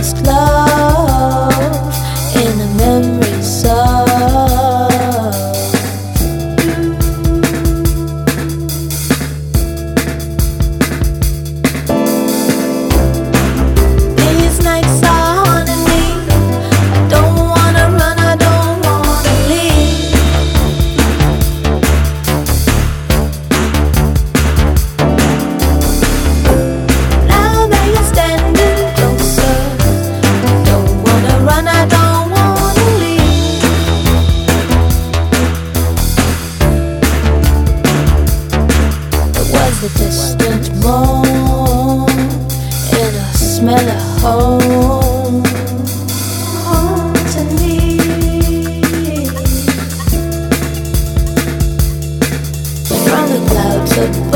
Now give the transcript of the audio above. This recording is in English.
lost love. The distant moan in a smell of home. Haunting me from the clouds above.